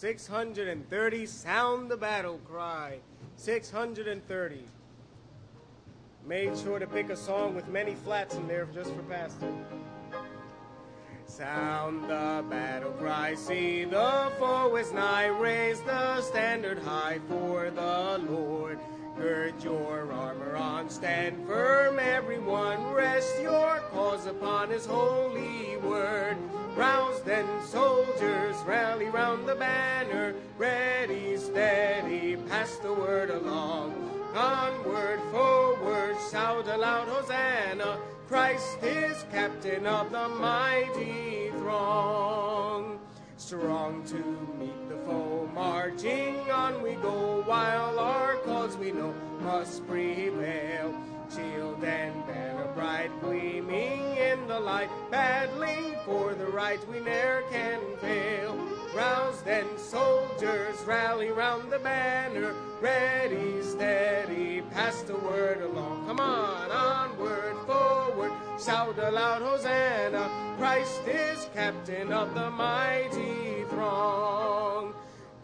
630, sound the battle cry. 630. Made sure to pick a song with many flats in there just for Pastor. Sound the battle cry, see the foe is nigh, raise the standard high for the Lord. Gird your armor on, stand firm, everyone. Rest your cause upon his holy word. Rouse then, soldiers, rally round the banner. Ready, steady, pass the word along. Onward, forward, shout aloud, Hosanna. Christ is captain of the mighty throng. Strong to meet the foe, marching on we go, while our cause we know must prevail. Shield and banner bright, gleaming in the light, battling for the right we ne'er can fail. Rouse then, soldiers, rally round the banner, ready, steady, pass the word along. Come on, onward, forward, shout aloud, Hosanna! Christ is captain of the mighty throng.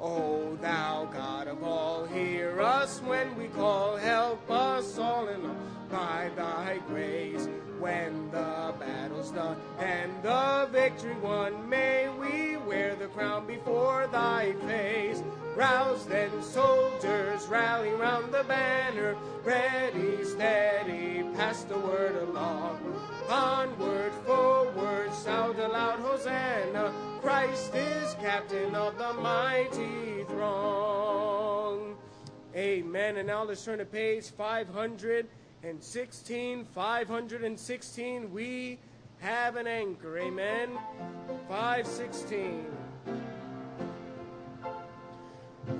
O thou God of all, hear us when we call, help us all in all by thy grace. When the battle's done and the victory won, may we wear the crown before thy face. Rouse then, soldiers, rally round the banner, ready, steady, pass the word along. Onward, forward, shout aloud, Hosanna! Christ is captain of the mighty throng. Amen. And now let's turn to page 516. 516. We have an anchor. Amen. 516.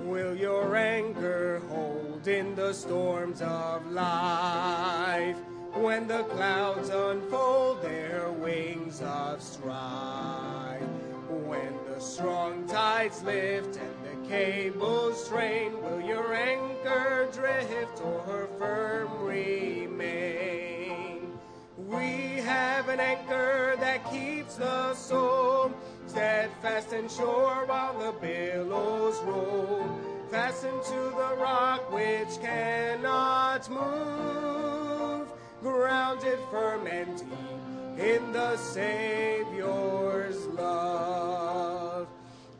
Will your anchor hold in the storms of life? When the clouds unfold their wings of strife, when the strong tides lift and cables strain, will your anchor drift or firm remain? We have an anchor that keeps the soul steadfast and sure while the billows roll, fastened to the rock which cannot move grounded firm and deep in the Savior's love.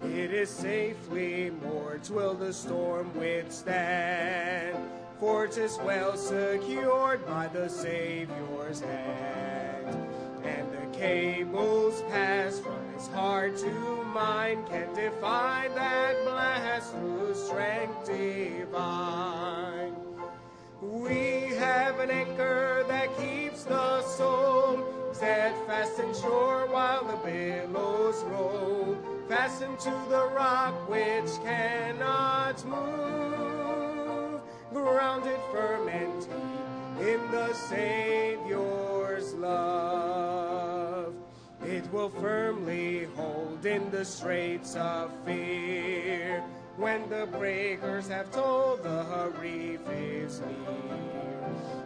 It is safely moored, will the storm withstand, for 'tis well secured by the Savior's hand. And the cables pass from his heart to mine, can defy that blast through strength divine. We have an anchor that keeps the soul steadfast and sure while the billows roll, fastened to the rock which cannot move, grounded firm and deep in the Savior's love. It will firmly hold in the straits of fear when the breakers have told the reef is near.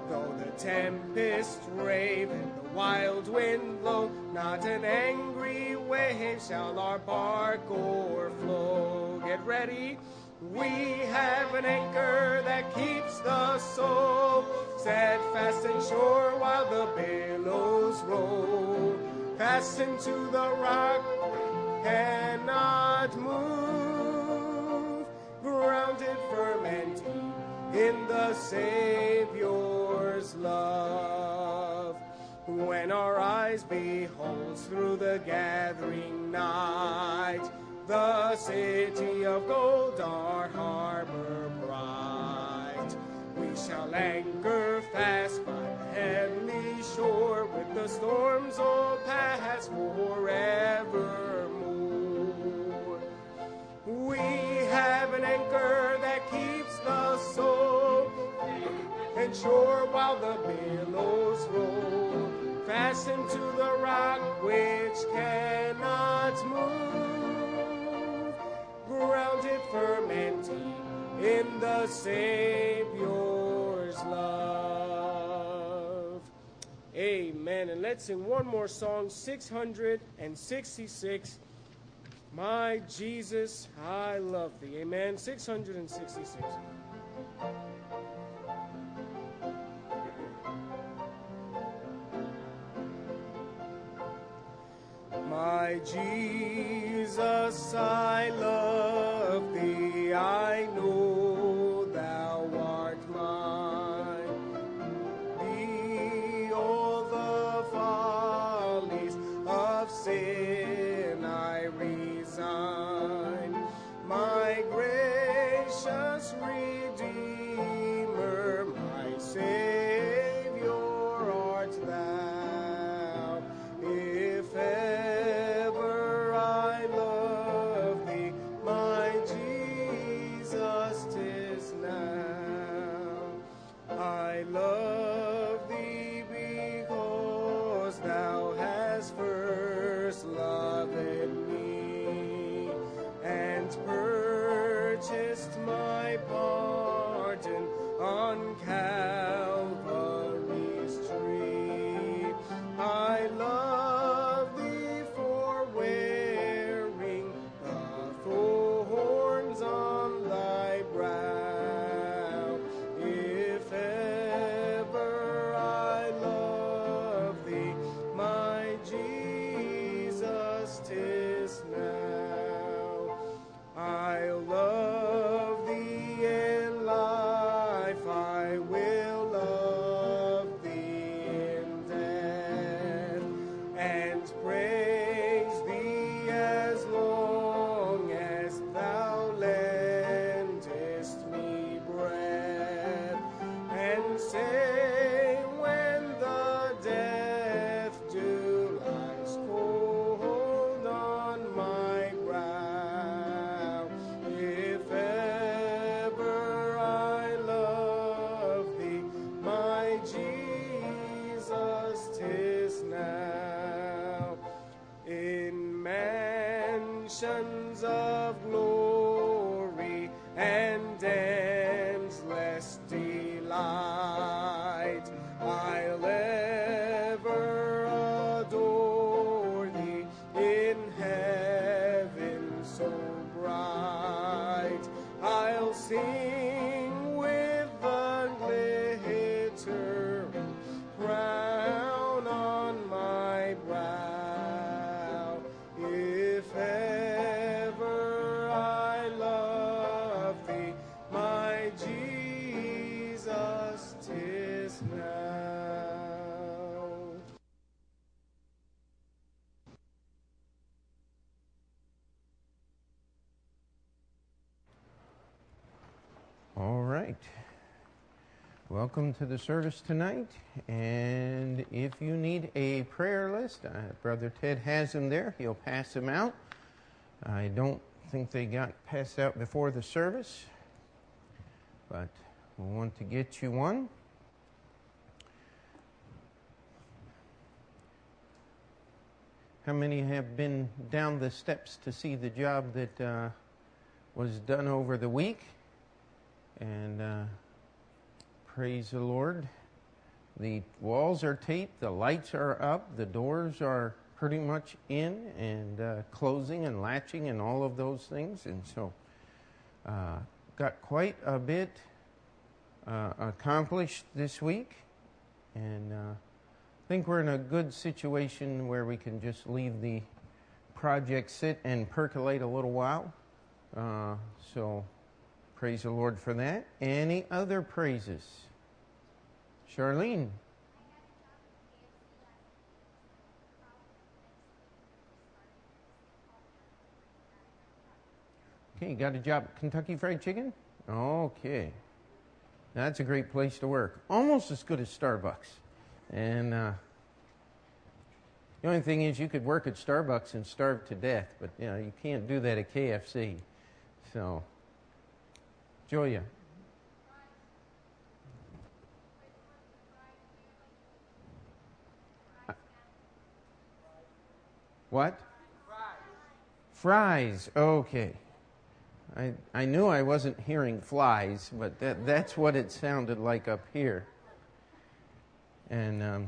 Though the tempest rave and the wild wind blow, not an angry wave shall our bark o'erflow. Get ready. We have an anchor that keeps the soul steadfast and sure while the billows roll. Fastened to the rock, cannot move grounded firm and deep in the Savior's love. When our eyes behold through the gathering night the city of gold, our harbor bright, we shall anchor fast by the heavenly shore with the storms all past forevermore. We have an anchor that keeps soul and sure while the billows roll, fastened to the rock which cannot move, grounded deep in the Savior's love. Amen. And let's sing one more song, 666. My Jesus, I love thee. Amen. 666. My Jesus, I love thee. I Welcome to the service tonight. And if you need a prayer list, uh, Brother Ted has them there. He'll pass them out. I don't think they got passed out before the service, but we want to get you one. How many have been down the steps to see the job that uh, was done over the week? And uh, praise the Lord. The walls are taped, the lights are up, the doors are pretty much in and uh, closing and latching and all of those things. And so, uh, got quite a bit uh, accomplished this week. And uh, I think we're in a good situation where we can just leave the project sit and percolate a little while. Uh, so, Praise the Lord for that. Any other praises? Charlene. Okay, you got a job at Kentucky Fried Chicken? Okay. That's a great place to work. Almost as good as Starbucks. And uh, the only thing is, you could work at Starbucks and starve to death, but you know you can't do that at KFC. So, Julia. What? Fries. Okay. I, I knew I wasn't hearing flies, but that, that's what it sounded like up here. And um,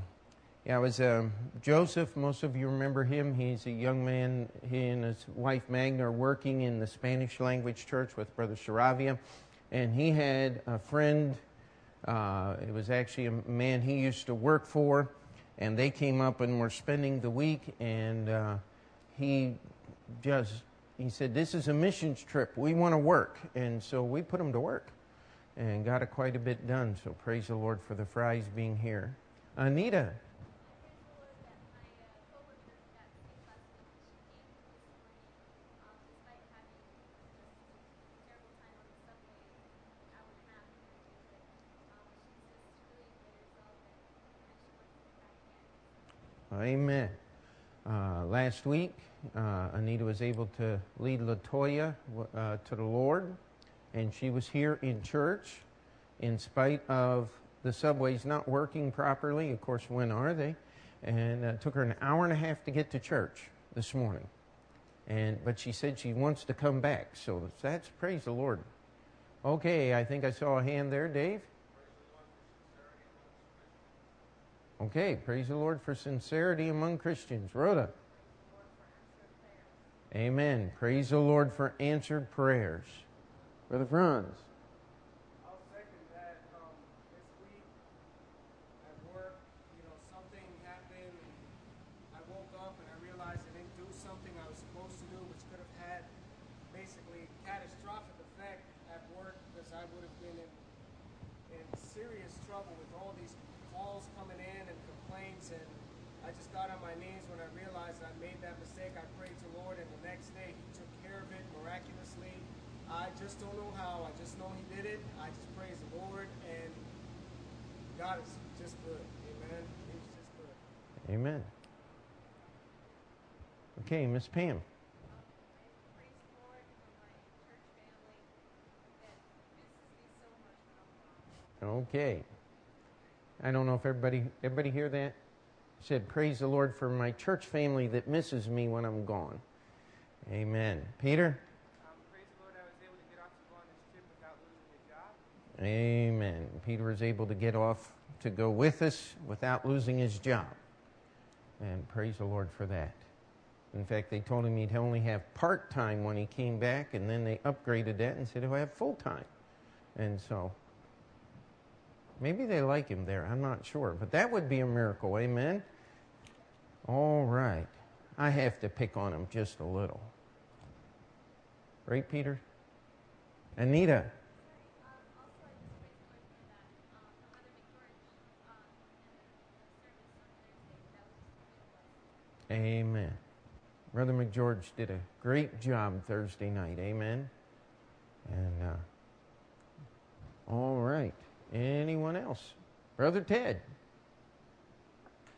Yeah, it was um, Joseph. Most of you remember him. He's a young man. He and his wife Magna are working in the Spanish language church with Brother Saravia. And he had a friend. Uh, it was actually a man he used to work for. And they came up and were spending the week. And uh, he just, he said, This is a missions trip. We want to work. And so we put him to work and got it quite a bit done. So praise the Lord for the Fries being here. Anita. Amen. Uh, last week, uh, Anita was able to lead Latoya uh, to the Lord, and she was here in church in spite of the subways not working properly. Of course, when are they? And it took her an hour and a half to get to church this morning. And but she said she wants to come back, so that's praise the Lord. Okay, I think I saw a hand there, Dave. Okay, praise the Lord for sincerity among Christians. Rhoda. Amen. Praise the Lord for answered prayers. Brother Franz. I'll second that. Um, this week at work, you know, something happened. I woke up and I realized I didn't do something I was supposed to do, which could have had basically catastrophic effect at work because I would have been in, in serious trouble with all these calls coming in and complaints. And I just got on my knees when I realized I made that mistake. I prayed to Lord, and the next day He took care of it miraculously. I just don't know how. I just know He did it. I just praise the Lord, and God is just good. Amen. He's just good. Amen. Okay, Miss Pam. Okay. I don't know if everybody everybody hear that? Said praise the Lord for my church family that misses me when I'm gone. Amen. Peter? Um, praise the Lord, I was able to get off to go on this trip without losing a job. Amen. Peter was able to get off to go with us without losing his job. And praise the Lord for that. In fact, they told him he'd only have part time when he came back, and then they upgraded that and said he'll have full time. And so maybe they like him there. I'm not sure. But that would be a miracle. Amen. All right. I have to pick on him just a little. Right, Peter? Anita. Amen. Brother McGeorge did a great job Thursday night. Amen. And uh, all right. Anyone else? Brother Ted.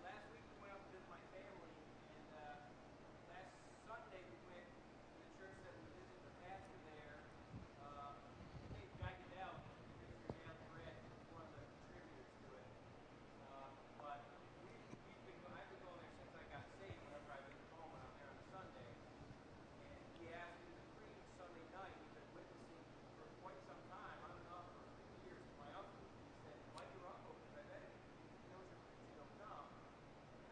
Last week we went up to visit my family, and uh, last Sunday we went to the church that we visited the pastor there. Uh, Dave Guy Goodell, Mr. Dale Brett, was one of the contributors to it. Uh, but we, we've been, go- I've been going there since I got saved. Whenever I visit home, when I'm there on a Sunday. And he asked me to preach Sunday night. We've been witnessing for quite some time, on and off for a few years. My uncle, he said, "Invite your uncle because I bet if he knows you're preaching, he'll come."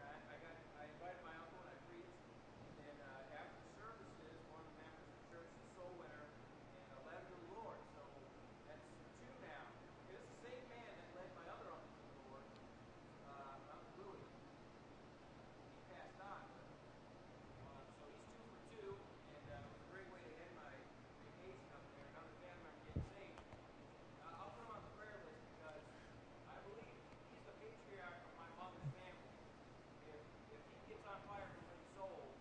And I, I got, I invited my uncle and I preached. And then uh, after the services, one of the members of the church is a soul winner and uh, led him to the Lord. So that's two now. It was the same man that led my other uncle to the Lord, uh, Uncle Louis. He passed on, but uh, so he's two for two, and uh, it was a great way to end my vacation up there. Another family member getting saved. Uh, I'll put him on the prayer list because I believe he's the patriarch of my mother's family. If, if he gets on fire to win souls,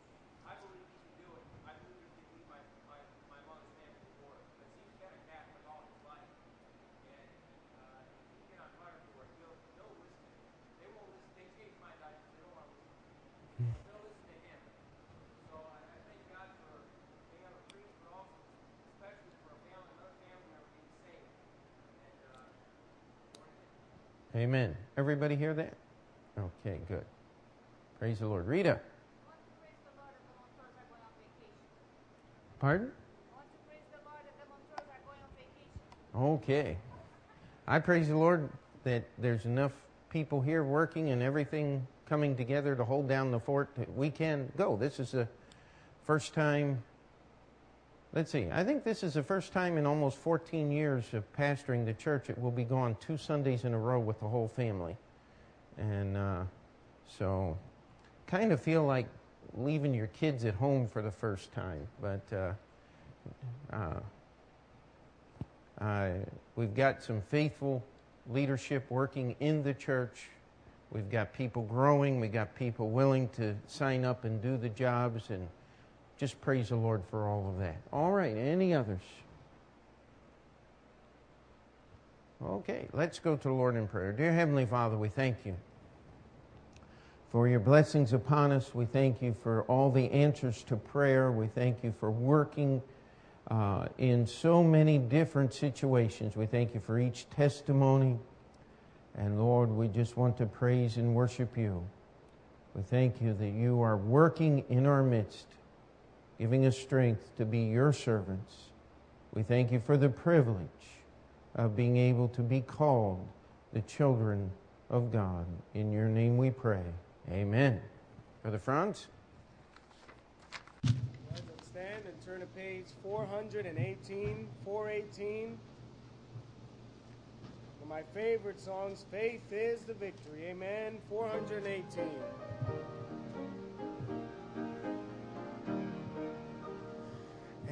I believe he can do it. I believe he can lead my, my, my mother's family to the Lord because he's been a Catholic all his life. And uh, if he get on fire for it, he'll, he'll listen. They won't listen. They change my diapers. They don't want to listen. They'll listen to him. So I, I thank God for being able to preach, but also especially for a family, another family member being saved. And uh, born again. Amen. Everybody hear that? Okay, good. Praise the Lord. Rita. Pardon? Okay. I praise the Lord that there's enough people here working and everything coming together to hold down the fort, we can go. This is the first time. Let's see. I think this is the first time in almost 14 years of pastoring the church that we'll be gone two Sundays in a row with the whole family. And uh, so, kind of feel like leaving your kids at home for the first time. But uh, uh, we've got some faithful leadership working in the church. We've got people growing. We've got people willing to sign up and do the jobs. And just praise the Lord for all of that. All right, any others? Okay, let's go to the Lord in prayer. Dear Heavenly Father, we thank you for your blessings upon us. We thank you for all the answers to prayer. We thank you for working uh, in so many different situations. We thank you for each testimony. And Lord, we just want to praise and worship you. We thank you that you are working in our midst, giving us strength to be your servants. We thank you for the privilege of being able to be called the children of God. In your name we pray. Amen. Brother Franz? Let's stand and turn to page 418, 418. One of my favorite songs, Faith is the Victory. Amen. 418.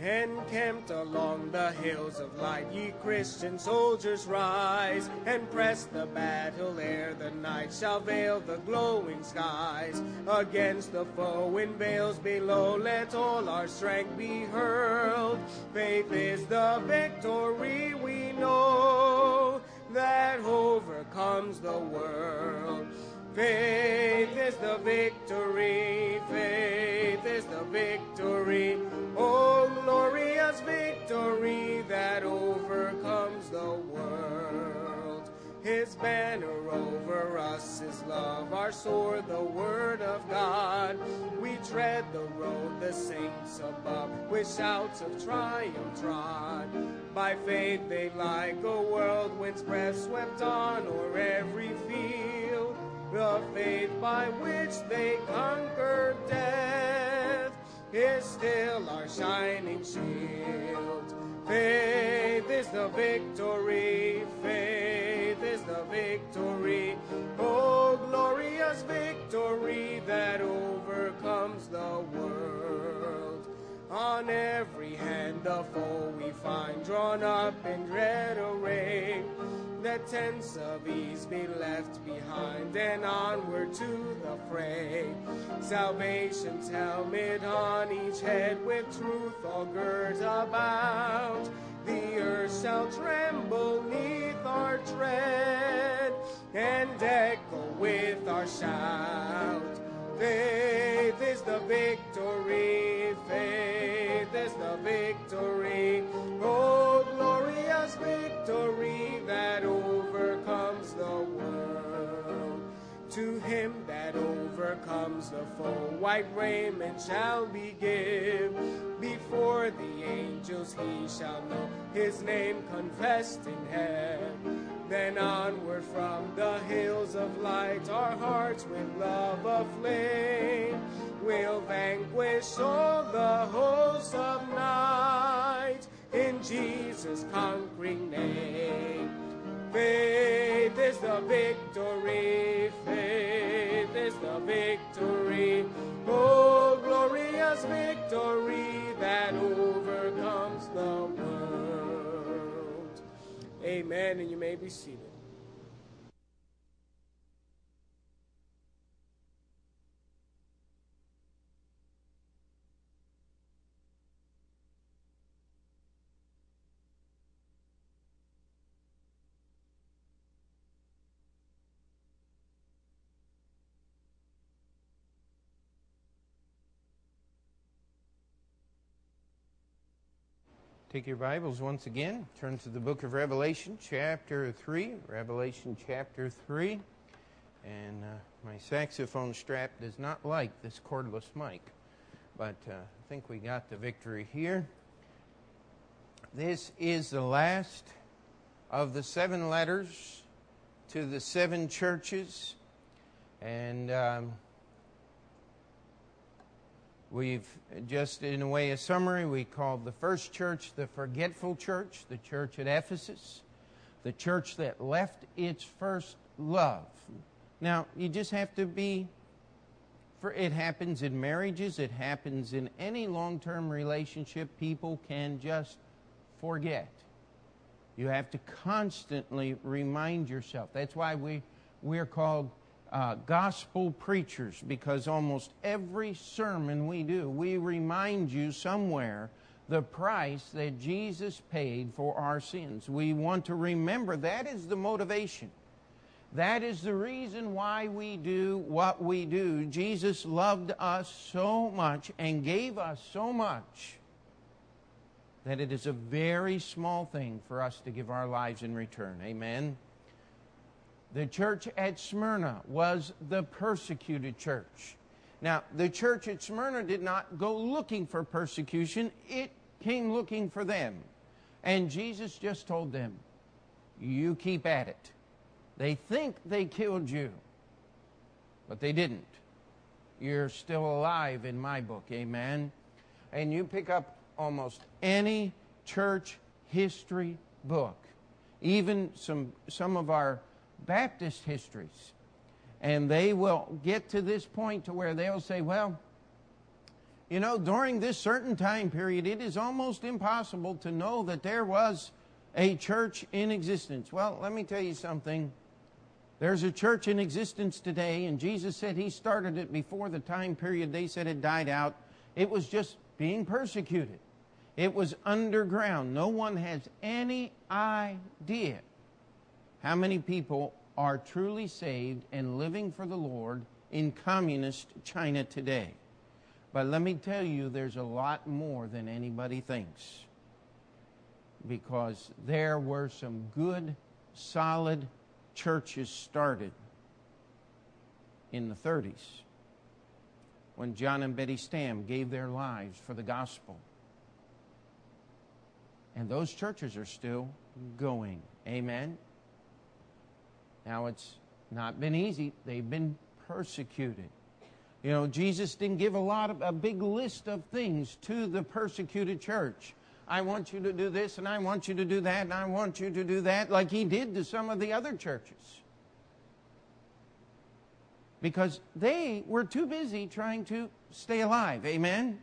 Encamped along the hills of light, ye Christian soldiers rise and press the battle ere the night shall veil the glowing skies. Against the foe in vales below, let all our strength be hurled. Faith is the victory we know that overcomes the world. Faith is the victory, faith is the victory. Oh, glorious victory that overcomes the world. His banner over us is love, our sword, the word of God. We tread the road the saints above with shouts of triumph trod. By faith they like a whirlwind's breath swept on o'er every field. The faith by which they conquered death is still our shining shield. Faith is the victory, faith is the victory. Oh, glorious victory that overcomes the world. On every hand the foe we find drawn up in dread array. Let tents of ease be left behind and onward to the fray. Salvation's helmet on each head with truth all girt about. The earth shall tremble neath our tread and echo with our shout. Faith is the victory, faith is the victory. Overcomes the foe, white raiment shall be given. Before the angels he shall know his name confessed in heaven. Then onward from the hills of light, our hearts with love aflame will vanquish all the hosts of night in Jesus' conquering name. Faith is the victory, faith is the victory. Oh, glorious victory that overcomes the world. Amen, and you may be seated. Take your Bibles once again, turn to the book of Revelation, chapter 3. Revelation, chapter 3. And uh, my saxophone strap does not like this cordless mic, but uh, I think we got the victory here. This is the last of the seven letters to the seven churches. And um, we've just, in a way, a summary, we called the first church the forgetful church, the church at Ephesus, the church that left its first love. Now, you just have to be, for it happens in marriages, it happens in any long term relationship. People can just forget. You have to constantly remind yourself. That's why we, we're called uh, gospel preachers, because almost every sermon we do, we remind you somewhere the price that Jesus paid for our sins. We want to remember that is the motivation. That is the reason why we do what we do. Jesus loved us so much and gave us so much that it is a very small thing for us to give our lives in return. Amen. The church at Smyrna was the persecuted church. Now, the church at Smyrna did not go looking for persecution, it came looking for them. And Jesus just told them, You keep at it. They think they killed you, but they didn't. You're still alive in my book, amen? And you pick up almost any church history book, even some, some of our Baptist histories, and they will get to this point to where they'll say, well, you know, during this certain time period, it is almost impossible to know that there was a church in existence. Well, let me tell you something. There's a church in existence today, and Jesus said he started it before the time period they said it died out. It was just being persecuted. It was underground. No one has any idea how many people are truly saved and living for the Lord in communist China today. But let me tell you, there's a lot more than anybody thinks. Because there were some good, solid churches started in the 30s when John and Betty Stam gave their lives for the gospel. And those churches are still going. Amen. Now, it's not been easy, they've been persecuted. You know, Jesus didn't give a lot of a big list of things to the persecuted church. I want you to do this and I want you to do that and I want you to do that like he did to some of the other churches. Because they were too busy trying to stay alive. Amen.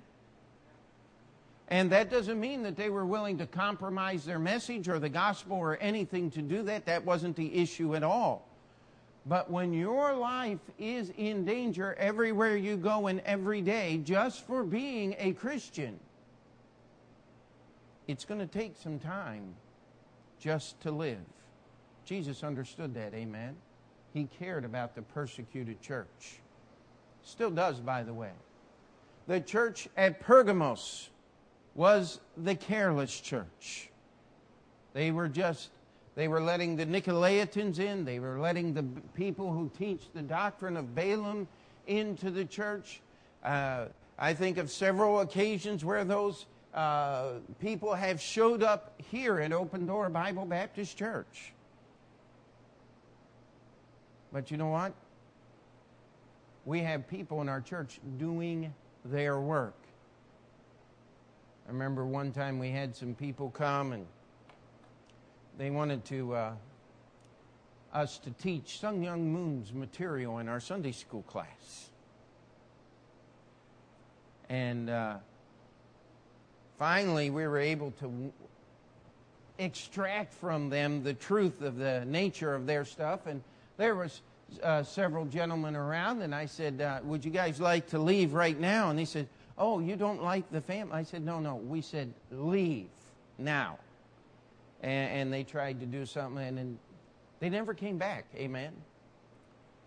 And that doesn't mean that they were willing to compromise their message or the gospel or anything to do that. That wasn't the issue at all. But when your life is in danger everywhere you go and every day just for being a Christian, it's going to take some time just to live. Jesus understood that, amen. He cared about the persecuted church. Still does, by the way. The church at Pergamos was the careless church. They were just, they were letting the Nicolaitans in, they were letting the people who teach the doctrine of Balaam into the church. Uh, I think of several occasions where those uh, people have showed up here at Open Door Bible Baptist Church. But you know what? We have people in our church doing their work. I remember one time we had some people come and they wanted to uh, us to teach Sun Myung Moon's material in our Sunday school class. And uh, finally, we were able to extract from them the truth of the nature of their stuff. And there was uh, several gentlemen around, and I said, uh, "Would you guys like to leave right now?" And they said, Oh, you don't like the family? I said, No, no. We said, Leave now. And, and they tried to do something, and then they never came back. Amen.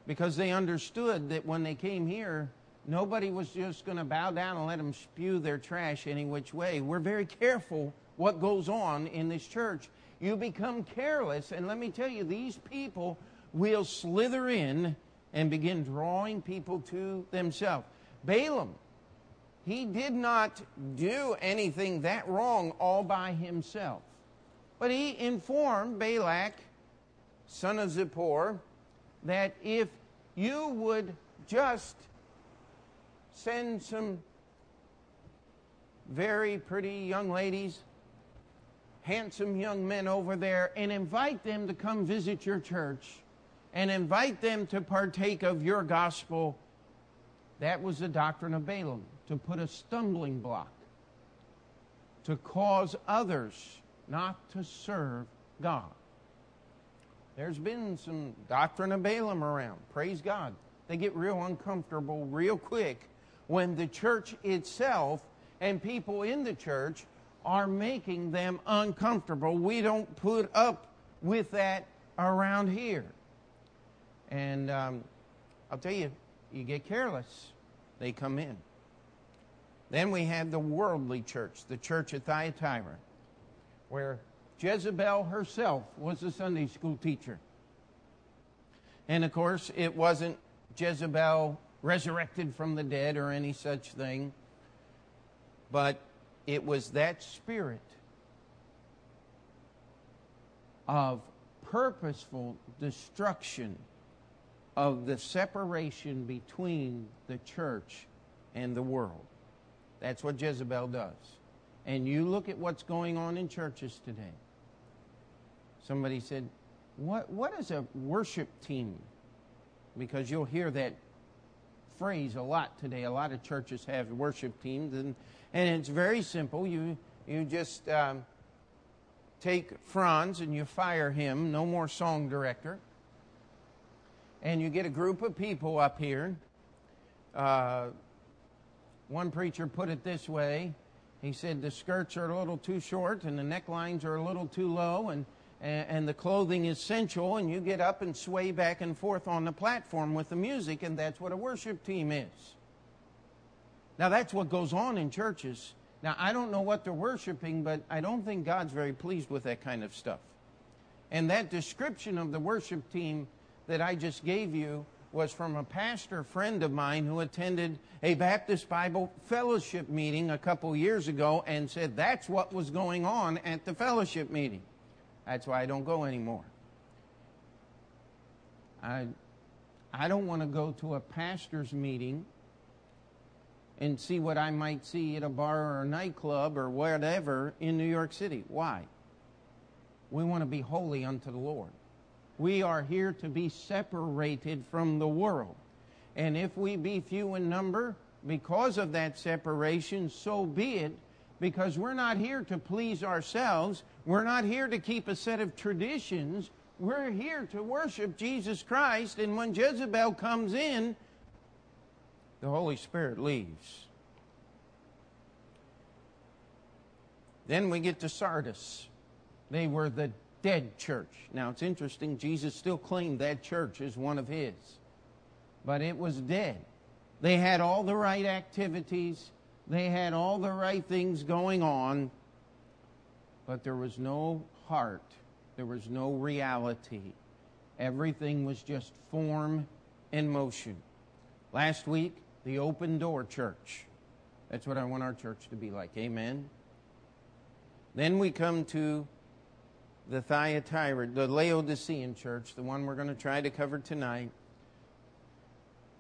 Because they understood that when they came here, nobody was just going to bow down and let them spew their trash any which way. We're very careful what goes on in this church. You become careless, and let me tell you, these people will slither in and begin drawing people to themselves. Balaam he did not do anything that wrong all by himself. But he informed Balak, son of Zippor, that if you would just send some very pretty young ladies, handsome young men over there, and invite them to come visit your church and invite them to partake of your gospel. That was the doctrine of Balaam, to put a stumbling block, to cause others not to serve God. There's been some doctrine of Balaam around. Praise God. They get real uncomfortable real quick when the church itself and people in the church are making them uncomfortable. We don't put up with that around here. And um, I'll tell you, you get careless, they come in. Then we have the worldly church, the church at Thyatira, where Jezebel herself was a Sunday school teacher. And of course, it wasn't Jezebel resurrected from the dead or any such thing, but it was that spirit of purposeful destruction of the separation between the church and the world. That's what Jezebel does. And you look at what's going on in churches today. Somebody said, what, what is a worship team? Because you'll hear that phrase a lot today. A lot of churches have worship teams, and, and it's very simple. You, you just um, take Franz and you fire him, no more song director, and you get a group of people up here. Uh, one preacher put it this way he said the skirts are a little too short and the necklines are a little too low, and and, the clothing is sensual, and you get up and sway back and forth on the platform with the music, and that's what a worship team is. Now, that's what goes on in churches. Now, I don't know what they're worshiping, but I don't think God's very pleased with that kind of stuff. And that description of the worship team that I just gave you was from a pastor friend of mine who attended a Baptist Bible fellowship meeting a couple years ago and said that's what was going on at the fellowship meeting. That's why I don't go anymore. I, I don't want to go to a pastor's meeting and see what I might see at a bar or a nightclub or whatever in New York City. Why? We want to be holy unto the Lord. We are here to be separated from the world. And if we be few in number because of that separation, so be it because we're not here to please ourselves. We're not here to keep a set of traditions. We're here to worship Jesus Christ. And when Jezebel comes in, the Holy Spirit leaves. Then we get to Sardis. They were the dead church. Now it's interesting, Jesus still claimed that church as one of his, but it was dead. They had all the right activities, they had all the right things going on, but there was no heart. There was no reality. Everything was just form and motion. Last week, the open door church. That's what I want our church to be like. Amen. Then we come to the Thyatira, the Laodicean church, the one we're going to try to cover tonight.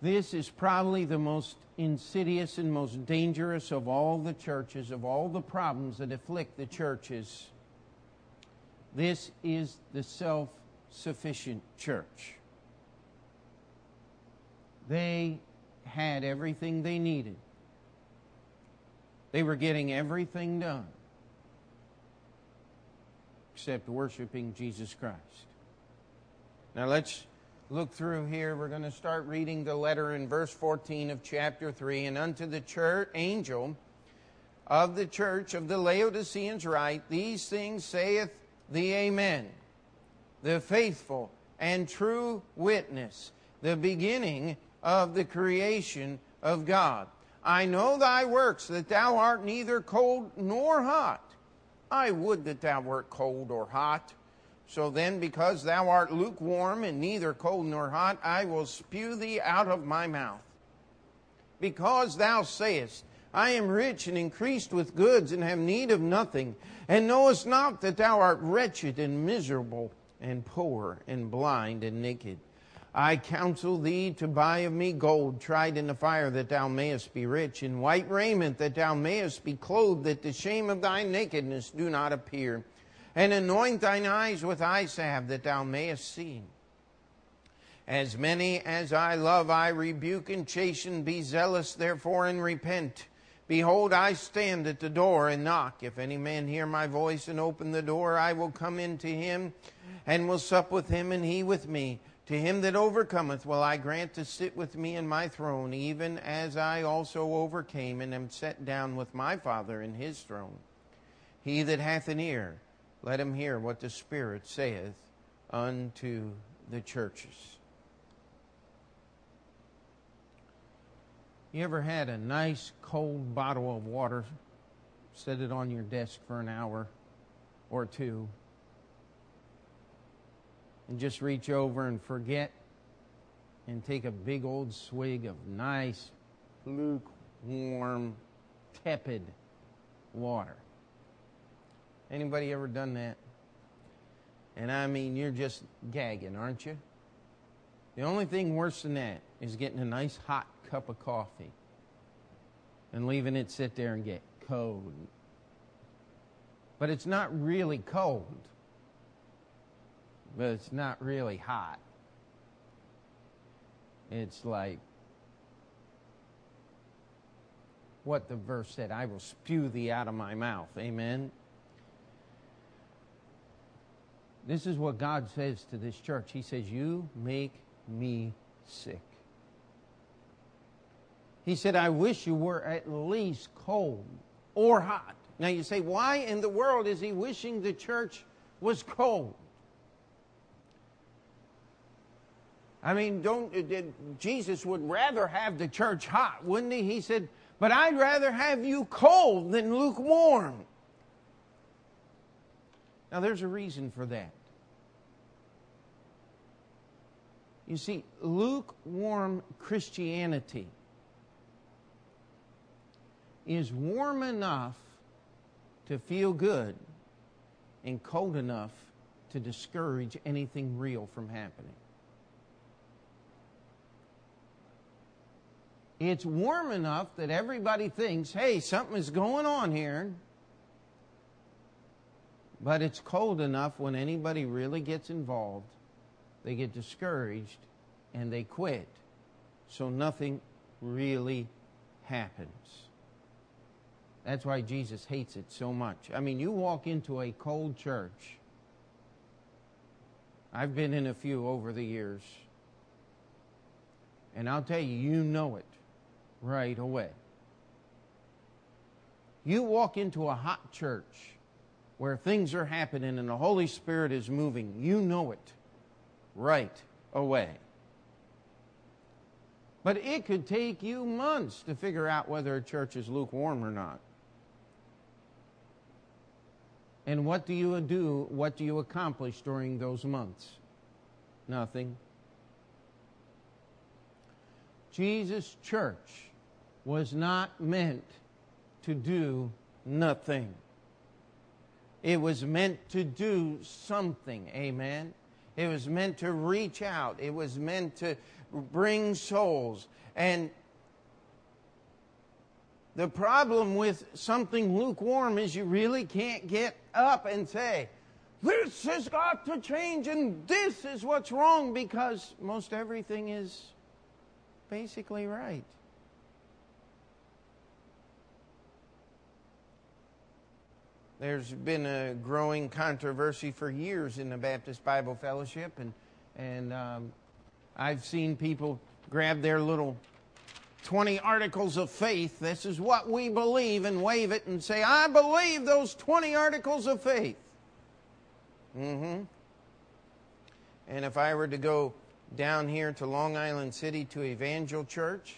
This is probably the most insidious and most dangerous of all the churches, of all the problems that afflict the churches. This is the self sufficient church. They had everything they needed, they were getting everything done except worshiping Jesus Christ. Now let's look through here. We're going to start reading the letter in verse 14 of chapter 3. And unto the church, angel of the church of the Laodiceans write, These things saith the Amen, the faithful and true witness, the beginning of the creation of God. I know thy works, that thou art neither cold nor hot. I would that thou wert cold or hot. So then, because thou art lukewarm and neither cold nor hot, I will spew thee out of my mouth. Because thou sayest, I am rich and increased with goods and have need of nothing, and knowest not that thou art wretched and miserable and poor and blind and naked. I counsel thee to buy of me gold tried in the fire, that thou mayest be rich, and white raiment, that thou mayest be clothed, that the shame of thy nakedness do not appear. And anoint thine eyes with eye salve, that thou mayest see. As many as I love, I rebuke and chasten. Be zealous, therefore, and repent. Behold, I stand at the door and knock. If any man hear my voice and open the door, I will come in to him and will sup with him, and he with me. To him that overcometh will I grant to sit with me in my throne, even as I also overcame and am set down with my Father in his throne. He that hath an ear, let him hear what the Spirit saith unto the churches. You ever had a nice cold bottle of water, set it on your desk for an hour or two, and just reach over and forget and take a big old swig of nice, lukewarm, tepid water? Anybody ever done that? And I mean, you're just gagging, aren't you? The only thing worse than that is getting a nice hot cup of coffee and leaving it sit there and get cold. But it's not really cold, but it's not really hot. It's like what the verse said I will spew thee out of my mouth. Amen. This is what God says to this church. He says, You make me sick. He said, I wish you were at least cold or hot. Now you say, why in the world is he wishing the church was cold? I mean, don't uh, Jesus would rather have the church hot, wouldn't he? He said, "But I'd rather have you cold than lukewarm." Now there's a reason for that. You see, lukewarm Christianity is warm enough to feel good and cold enough to discourage anything real from happening. It's warm enough that everybody thinks, hey, something is going on here. But it's cold enough when anybody really gets involved, they get discouraged and they quit. So nothing really happens. That's why Jesus hates it so much. I mean, you walk into a cold church. I've been in a few over the years. And I'll tell you, you know it right away. You walk into a hot church where things are happening and the Holy Spirit is moving, you know it right away. But it could take you months to figure out whether a church is lukewarm or not. And what do you do? What do you accomplish during those months? Nothing. Jesus' church was not meant to do nothing. It was meant to do something. Amen. It was meant to reach out. It was meant to bring souls. And the problem with something lukewarm is you really can't get up and say, this has got to change and this is what's wrong because most everything is basically right. There's been a growing controversy for years in the Baptist Bible Fellowship, and, and um, I've seen people grab their little 20 articles of faith. This is what we believe, and wave it and say, I believe those 20 articles of faith. Mm-hmm. And if I were to go down here to Long Island City to Evangel Church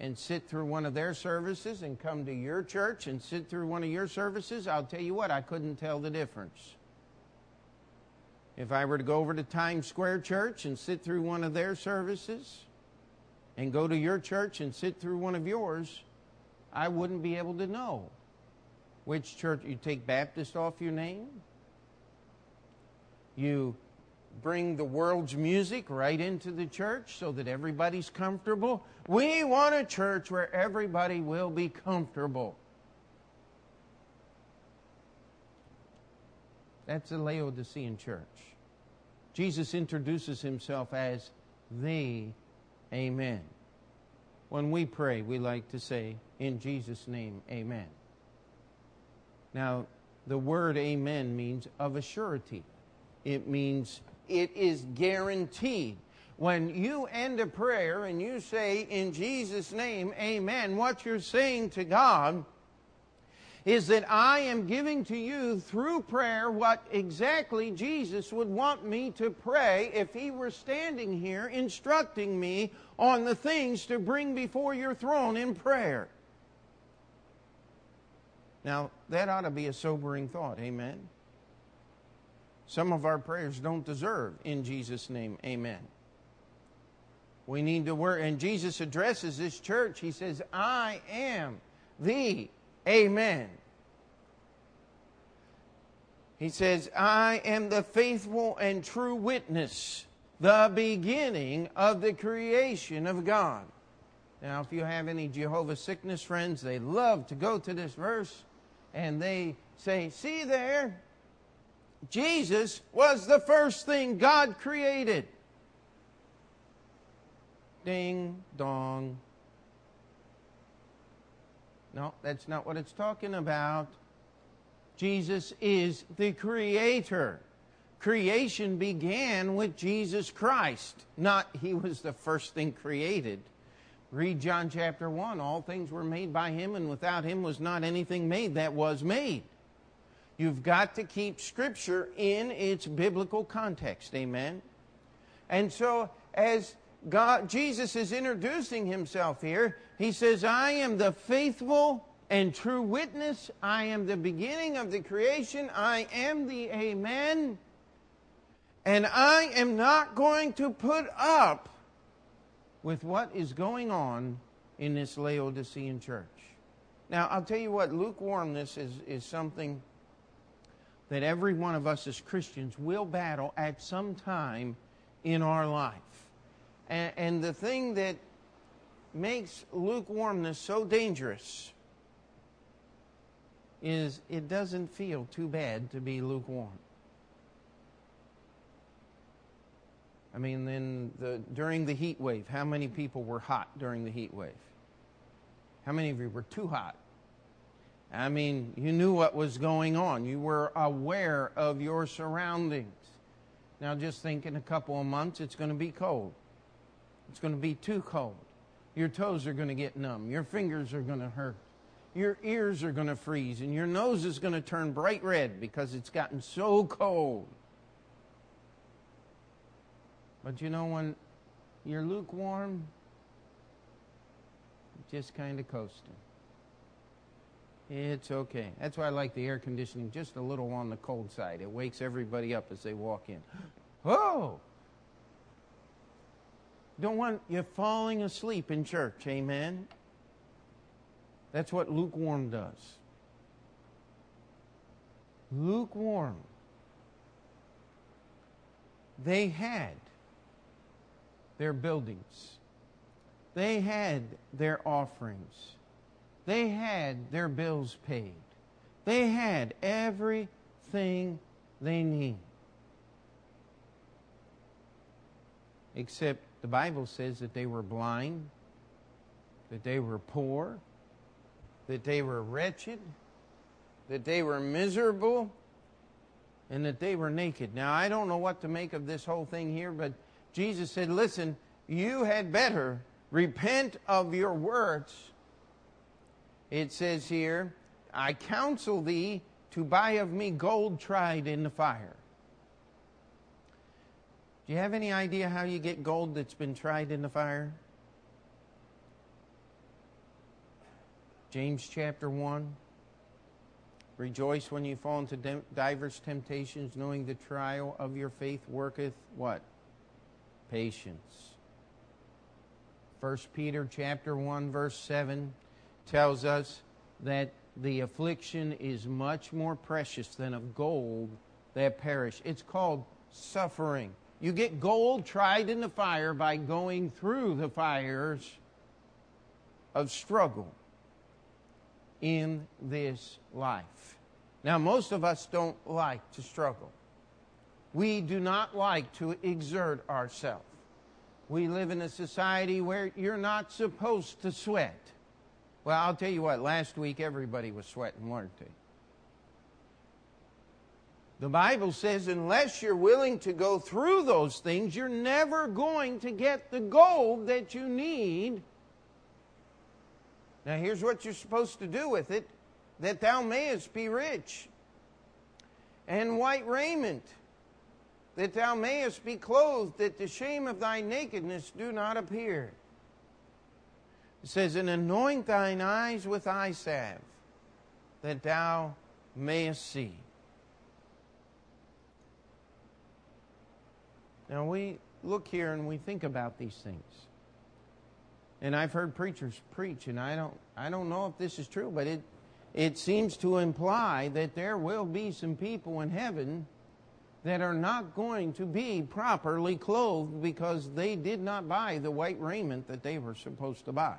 and sit through one of their services and come to your church and sit through one of your services, I'll tell you what, I couldn't tell the difference. If I were to go over to Times Square Church and sit through one of their services, and go to your church and sit through one of yours, I wouldn't be able to know which church you take Baptist off your name. You bring the world's music right into the church so that everybody's comfortable. We want a church where everybody will be comfortable. That's the Laodicean church. Jesus introduces himself as the Amen. When we pray, we like to say, In Jesus' name, Amen. Now, the word Amen means of a surety, it means it is guaranteed. When you end a prayer and you say, In Jesus' name, Amen, what you're saying to God is that I am giving to you through prayer what exactly Jesus would want me to pray if he were standing here instructing me on the things to bring before your throne in prayer. Now, that ought to be a sobering thought. Amen. Some of our prayers don't deserve, in Jesus' name, amen. We need to work, and Jesus addresses this church. He says, I am the Amen. He says, I am the faithful and true witness, the beginning of the creation of God. Now, if you have any Jehovah's Witness friends, they love to go to this verse and they say, See there, Jesus was the first thing God created. Ding dong. No, that's not what it's talking about. Jesus is the creator. Creation began with Jesus Christ, not he was the first thing created. Read John chapter 1. All things were made by him, and without him was not anything made that was made. You've got to keep Scripture in its biblical context. Amen. And so, as God, Jesus is introducing himself here. He says, I am the faithful and true witness. I am the beginning of the creation. I am the Amen. And I am not going to put up with what is going on in this Laodicean church. Now, I'll tell you what, lukewarmness is, is something that every one of us as Christians will battle at some time in our life. And, and the thing that makes lukewarmness so dangerous is it doesn't feel too bad to be lukewarm. I mean, then the, during the heat wave, how many people were hot during the heat wave? How many of you were too hot? I mean, you knew what was going on. You were aware of your surroundings. Now, just think in a couple of months, it's going to be cold. It's going to be too cold. Your toes are going to get numb. Your fingers are going to hurt. Your ears are going to freeze. And your nose is going to turn bright red because it's gotten so cold. But you know, when you're lukewarm, just kind of coasting. It's okay. That's why I like the air conditioning just a little on the cold side. It wakes everybody up as they walk in. Whoa! Don't want you falling asleep in church. Amen. That's what lukewarm does. Lukewarm. They had their buildings, they had their offerings, they had their bills paid, they had everything they need. Except the Bible says that they were blind, that they were poor, that they were wretched, that they were miserable, and that they were naked. Now, I don't know what to make of this whole thing here, but Jesus said, Listen, you had better repent of your words. It says here, I counsel thee to buy of me gold tried in the fire. Do you have any idea how you get gold that's been tried in the fire? James chapter 1. Rejoice when you fall into divers temptations, knowing the trial of your faith worketh what? Patience. 1 Peter chapter 1 verse 7 tells us that the affliction is much more precious than of gold that perish. It's called suffering. You get gold tried in the fire by going through the fires of struggle in this life. Now, most of us don't like to struggle. We do not like to exert ourselves. We live in a society where you're not supposed to sweat. Well, I'll tell you what, last week everybody was sweating, weren't they? The Bible says, unless you're willing to go through those things, you're never going to get the gold that you need. Now, here's what you're supposed to do with it that thou mayest be rich, and white raiment, that thou mayest be clothed, that the shame of thy nakedness do not appear. It says, And anoint thine eyes with eye salve, that thou mayest see. Now we look here and we think about these things. And I've heard preachers preach, and I don't, I don't know if this is true, but it, it seems to imply that there will be some people in heaven that are not going to be properly clothed because they did not buy the white raiment that they were supposed to buy.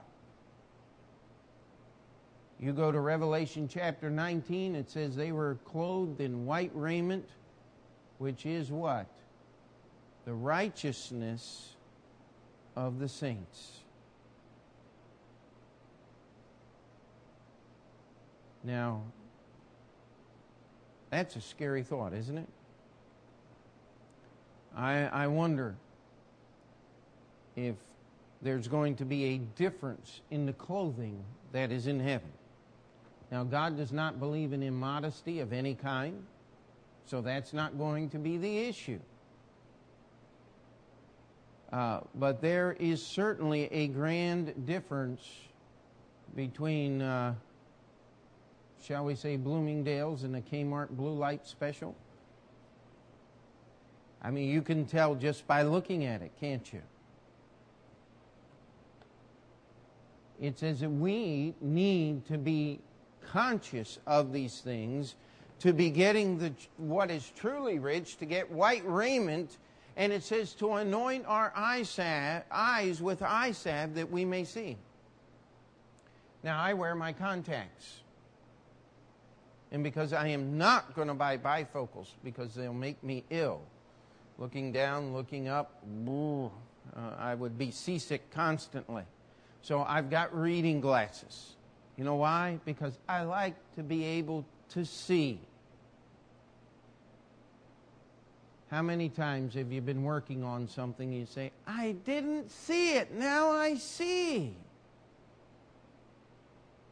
You go to Revelation chapter 19, it says they were clothed in white raiment, which is what? The righteousness of the saints. Now, that's a scary thought, isn't it? I, I wonder if there's going to be a difference in the clothing that is in heaven. Now, God does not believe in immodesty of any kind, so that's not going to be the issue. Uh, but there is certainly a grand difference between, uh, shall we say, Bloomingdale's and the Kmart Blue Light Special. I mean, you can tell just by looking at it, can't you? It says that we need to be conscious of these things to be getting the, what is truly rich, to get white raiment and it says to anoint our eyes with eye salve that we may see. Now, I wear my contacts. And because I am not going to buy bifocals because they'll make me ill. Looking down, looking up, uh, I would be seasick constantly. So I've got reading glasses. You know why? Because I like to be able to see. How many times have you been working on something and you say, I didn't see it, now I see?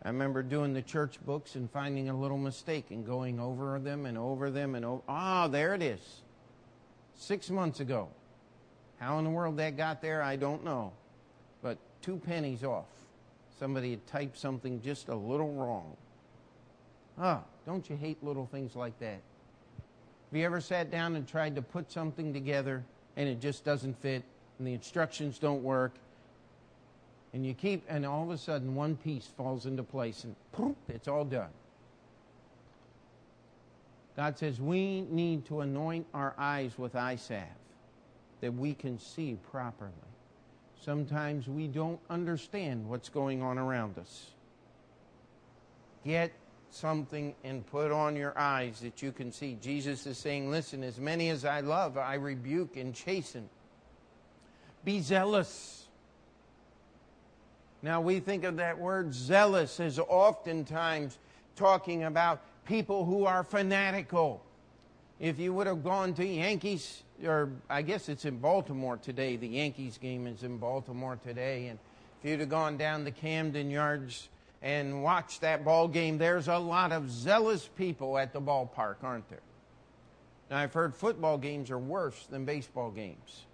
I remember doing the church books and finding a little mistake and going over them and over them and over. Ah, oh, there it is. Six months ago. How in the world that got there, I don't know. But two pennies off. Somebody had typed something just a little wrong. Ah, don't you hate little things like that? Have you ever sat down and tried to put something together and it just doesn't fit and the instructions don't work? And you keep, and all of a sudden one piece falls into place and poof, it's all done. God says we need to anoint our eyes with eye salve that we can see properly. Sometimes we don't understand what's going on around us. Get something and put on your eyes that you can see. Jesus is saying, Listen, as many as I love, I rebuke and chasten. Be zealous. Now, we think of that word zealous as oftentimes talking about people who are fanatical. If you would have gone to Yankees, or I guess it's in Baltimore today, the Yankees game is in Baltimore today, and if you'd have gone down to Camden Yards and watched that ball game, there's a lot of zealous people at the ballpark, aren't there? Now, I've heard football games are worse than baseball games.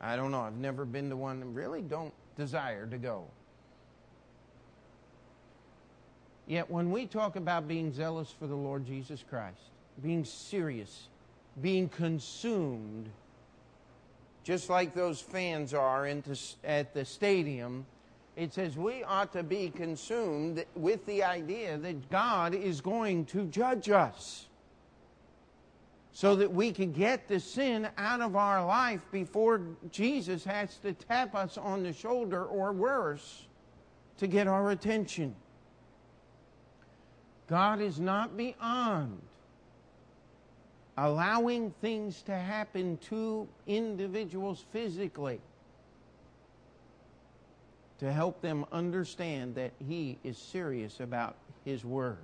I don't know. I've never been to one and really don't desire to go. Yet, when we talk about being zealous for the Lord Jesus Christ, being serious, being consumed, just like those fans are at the stadium it says we ought to be consumed with the idea that God is going to judge us. so that we can get the sin out of our life before Jesus has to tap us on the shoulder or worse to get our attention. God is not beyond allowing things to happen to individuals physically to help them understand that He is serious about His Word.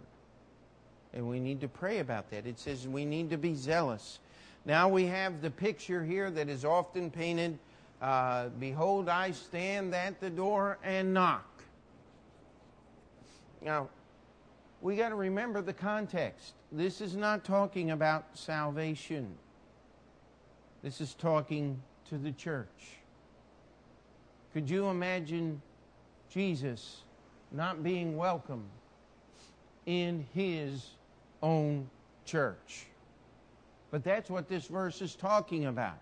And we need to pray about that. It says we need to be zealous. Now we have the picture here that is often painted uh, Behold, I stand at the door and knock. Now, we got to remember the context. This is not talking about salvation, this is talking to the church. Could you imagine Jesus not being welcome in his own church? But that's what this verse is talking about.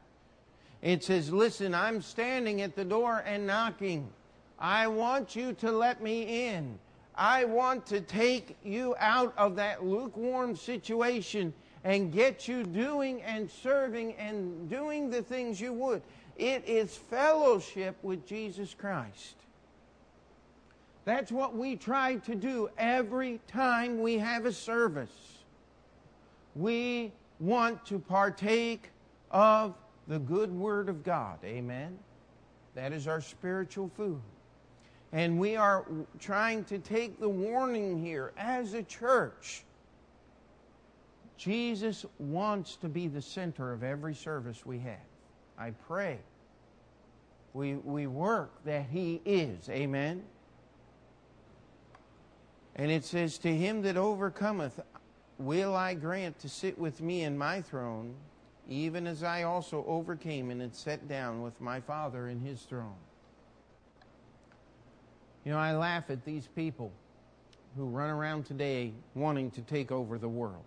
It says, Listen, I'm standing at the door and knocking. I want you to let me in. I want to take you out of that lukewarm situation and get you doing and serving and doing the things you would. It is fellowship with Jesus Christ. That's what we try to do every time we have a service. We want to partake of the good Word of God. Amen. That is our spiritual food. And we are trying to take the warning here as a church. Jesus wants to be the center of every service we have. I pray we, we work that He is. Amen. And it says, To him that overcometh, will I grant to sit with me in my throne, even as I also overcame and had sat down with my Father in his throne. You know, I laugh at these people who run around today wanting to take over the world.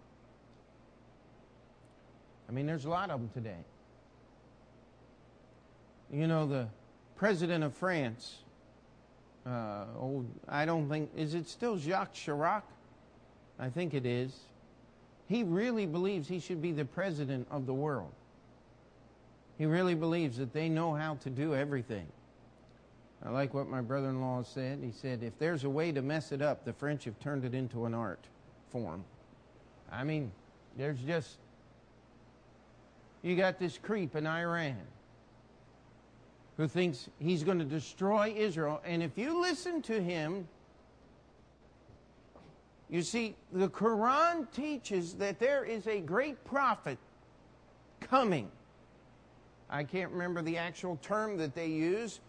I mean, there's a lot of them today. You know, the president of France, uh, old, I don't think, is it still Jacques Chirac? I think it is. He really believes he should be the president of the world. He really believes that they know how to do everything. I like what my brother in law said. He said, if there's a way to mess it up, the French have turned it into an art form. I mean, there's just, you got this creep in Iran who thinks he's going to destroy Israel. And if you listen to him, you see, the Quran teaches that there is a great prophet coming. I can't remember the actual term that they use,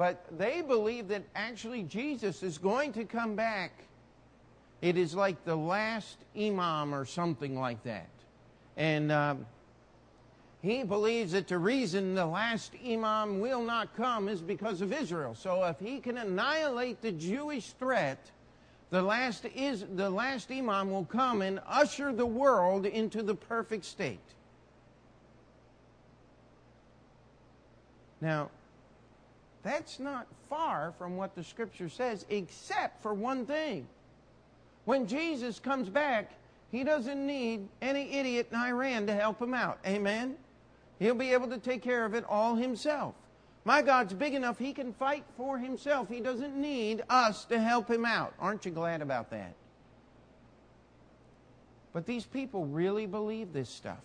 but they believe that actually Jesus is going to come back. It is like the last imam or something like that. And um, he believes that the reason the last imam will not come is because of Israel. So if he can annihilate the Jewish threat, the last is the last imam will come and usher the world into the perfect state. Now, that's not far from what the scripture says, except for one thing. When Jesus comes back, he doesn't need any idiot in Iran to help him out. Amen? He'll be able to take care of it all himself. My God's big enough, he can fight for himself. He doesn't need us to help him out. Aren't you glad about that? But these people really believe this stuff.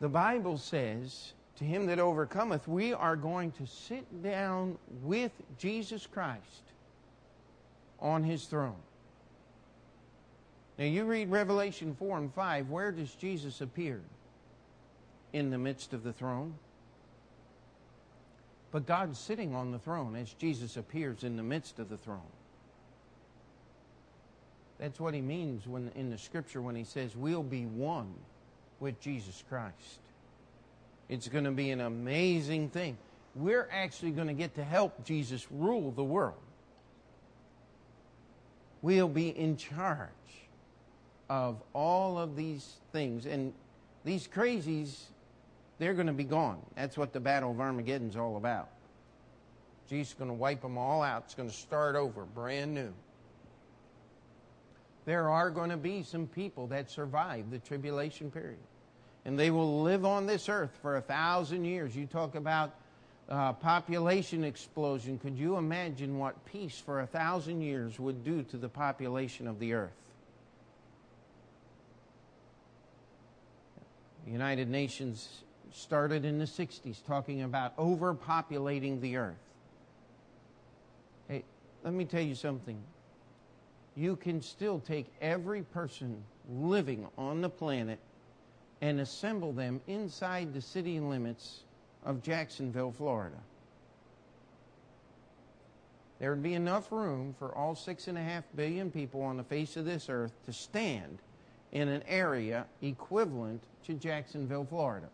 The Bible says to him that overcometh, we are going to sit down with Jesus Christ on his throne. Now, you read Revelation 4 and 5, where does Jesus appear? In the midst of the throne. But God's sitting on the throne as Jesus appears in the midst of the throne. That's what he means when in the scripture when he says we'll be one with Jesus Christ. It's going to be an amazing thing. We're actually going to get to help Jesus rule the world. We'll be in charge of all of these things. And these crazies, they're going to be gone. That's what the Battle of Armageddon's all about. Jesus is going to wipe them all out. It's going to start over, brand new. there are going to be some people that survive the tribulation period. And they will live on this earth for a thousand years. You talk about uh, population explosion. Could you imagine what peace for a thousand years would do to the population of the earth? The United Nations started in the 60s talking about overpopulating the earth. Hey, let me tell you something. You can still take every person living on the planet and assemble them inside the city limits of Jacksonville, Florida. There would be enough room for all six and a half billion people on the face of this earth to stand in an area equivalent to Jacksonville, Florida.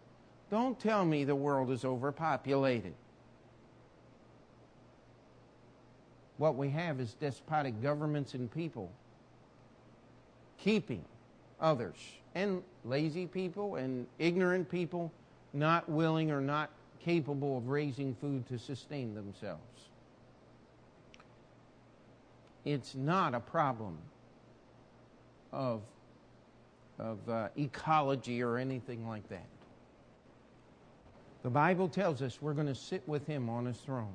Don't tell me the world is overpopulated. What we have is despotic governments and people keeping others and lazy people and ignorant people not willing or not capable of raising food to sustain themselves. It's not a problem of, of uh, ecology or anything like that. The Bible tells us we're going to sit with him on his throne.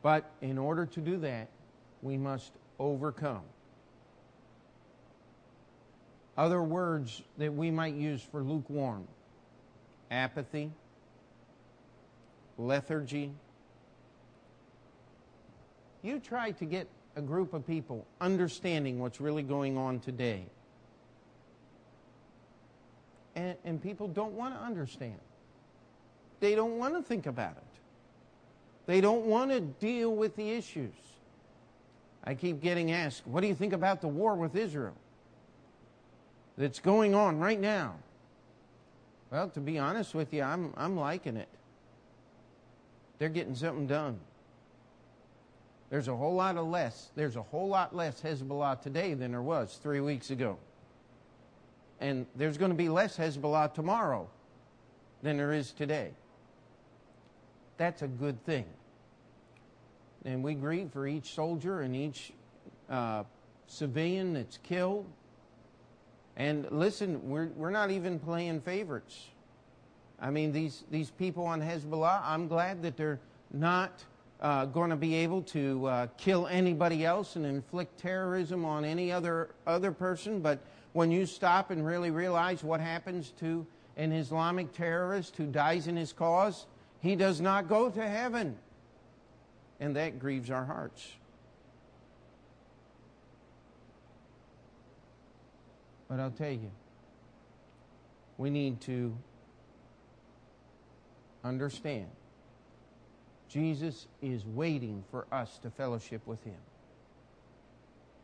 But in order to do that, we must overcome. Other words that we might use for lukewarm apathy, lethargy. You try to get a group of people understanding what's really going on today. And, and people don't want to understand. They don't want to think about it. They don't want to deal with the issues. I keep getting asked, what do you think about the war with Israel that's going on right now? Well, to be honest with you, I'm, I'm liking it. They're getting something done. There's a whole lot of less. There's a whole lot less Hezbollah today than there was three weeks ago. And there's going to be less Hezbollah tomorrow than there is today. That's a good thing. And we grieve for each soldier and each uh, civilian that's killed. And listen, we're, we're not even playing favorites. I mean, these, these people on Hezbollah, I'm glad that they're not uh, going to be able to uh, kill anybody else and inflict terrorism on any other, other person. But when you stop and really realize what happens to an Islamic terrorist who dies in his cause, he does not go to heaven. And that grieves our hearts. But I'll tell you, we need to understand Jesus is waiting for us to fellowship with Him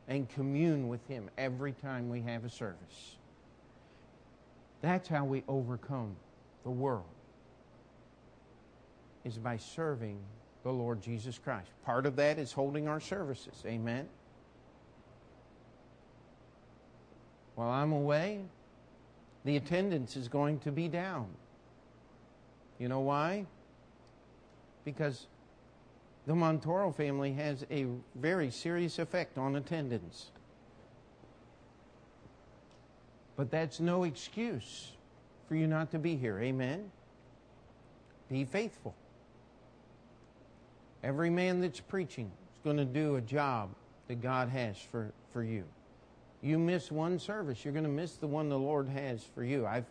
and commune with Him every time we have a service. That's how we overcome the world is by serving the Lord Jesus Christ. Part of that is holding our services. Amen. While I'm away, the attendance is going to be down. You know why? Because the Montoro family has a very serious effect on attendance. But that's no excuse for you not to be here. Amen? Be faithful. Every man that's preaching is going to do a job that God has for, for you. You miss one service, you're going to miss the one the Lord has for you. I've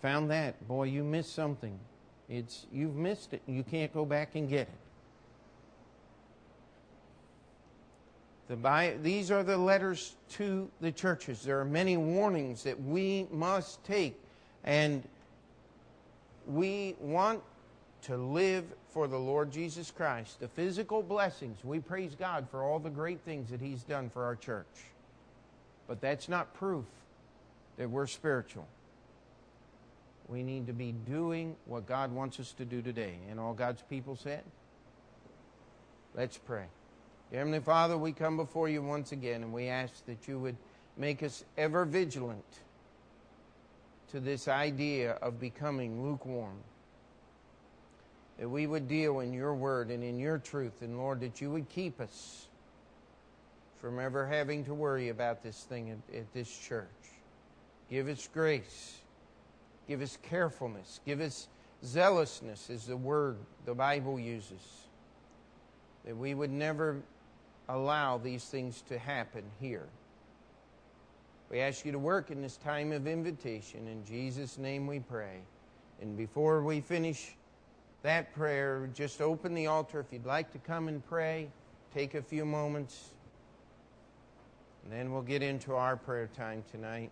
found that. Boy, you miss something. It's you've missed it. You can't go back and get it. The, these are the letters to the churches. There are many warnings that we must take, and we want to live for the Lord Jesus Christ. The physical blessings, we praise God for all the great things that He's done for our church. But that's not proof that we're spiritual. We need to be doing what God wants us to do today. And all God's people said, let's pray. Heavenly Father, we come before you once again and we ask that you would make us ever vigilant to this idea of becoming lukewarm that we would deal in your word and in your truth, and Lord, that you would keep us from ever having to worry about this thing at, at this church. Give us grace. Give us carefulness. Give us zealousness, is the word the Bible uses. That we would never allow these things to happen here. We ask you to work in this time of invitation. In Jesus' name we pray. And before we finish that prayer, just open the altar. If you'd like to come and pray, take a few moments. And then we'll get into our prayer time tonight.